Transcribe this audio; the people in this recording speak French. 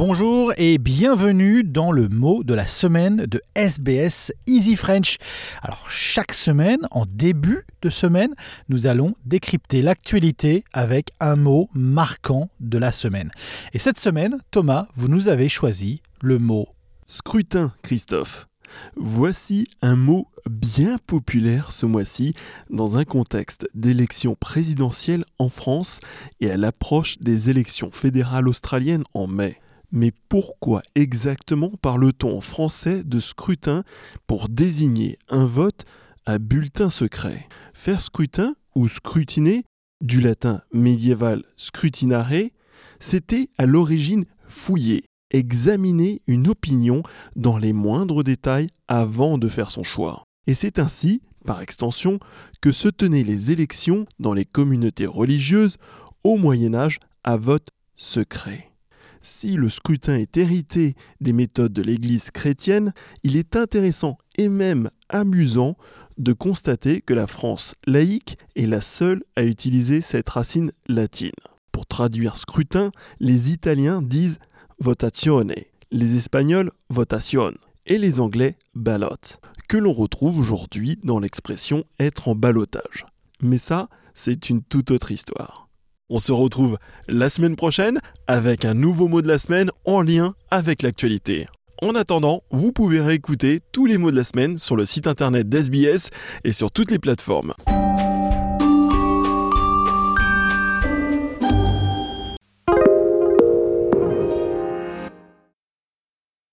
bonjour et bienvenue dans le mot de la semaine de SBS Easy French. Alors chaque semaine, en début de semaine, nous allons décrypter l'actualité avec un mot marquant de la semaine. Et cette semaine, Thomas, vous nous avez choisi le mot scrutin, Christophe. Voici un mot bien populaire ce mois-ci dans un contexte d'élection présidentielle en France et à l'approche des élections fédérales australiennes en mai. Mais pourquoi exactement parle-t-on en français de scrutin pour désigner un vote à bulletin secret? Faire scrutin ou scrutiner, du latin médiéval scrutinare, c'était à l'origine fouiller, examiner une opinion dans les moindres détails avant de faire son choix. Et c'est ainsi, par extension, que se tenaient les élections dans les communautés religieuses au Moyen Âge à vote secret. Si le scrutin est hérité des méthodes de l'Église chrétienne, il est intéressant et même amusant de constater que la France laïque est la seule à utiliser cette racine latine. Pour traduire scrutin, les Italiens disent votazione, les Espagnols votación et les Anglais ballot, que l'on retrouve aujourd'hui dans l'expression être en balotage. Mais ça, c'est une toute autre histoire. On se retrouve la semaine prochaine avec un nouveau mot de la semaine en lien avec l'actualité. En attendant, vous pouvez réécouter tous les mots de la semaine sur le site internet d'SBS et sur toutes les plateformes.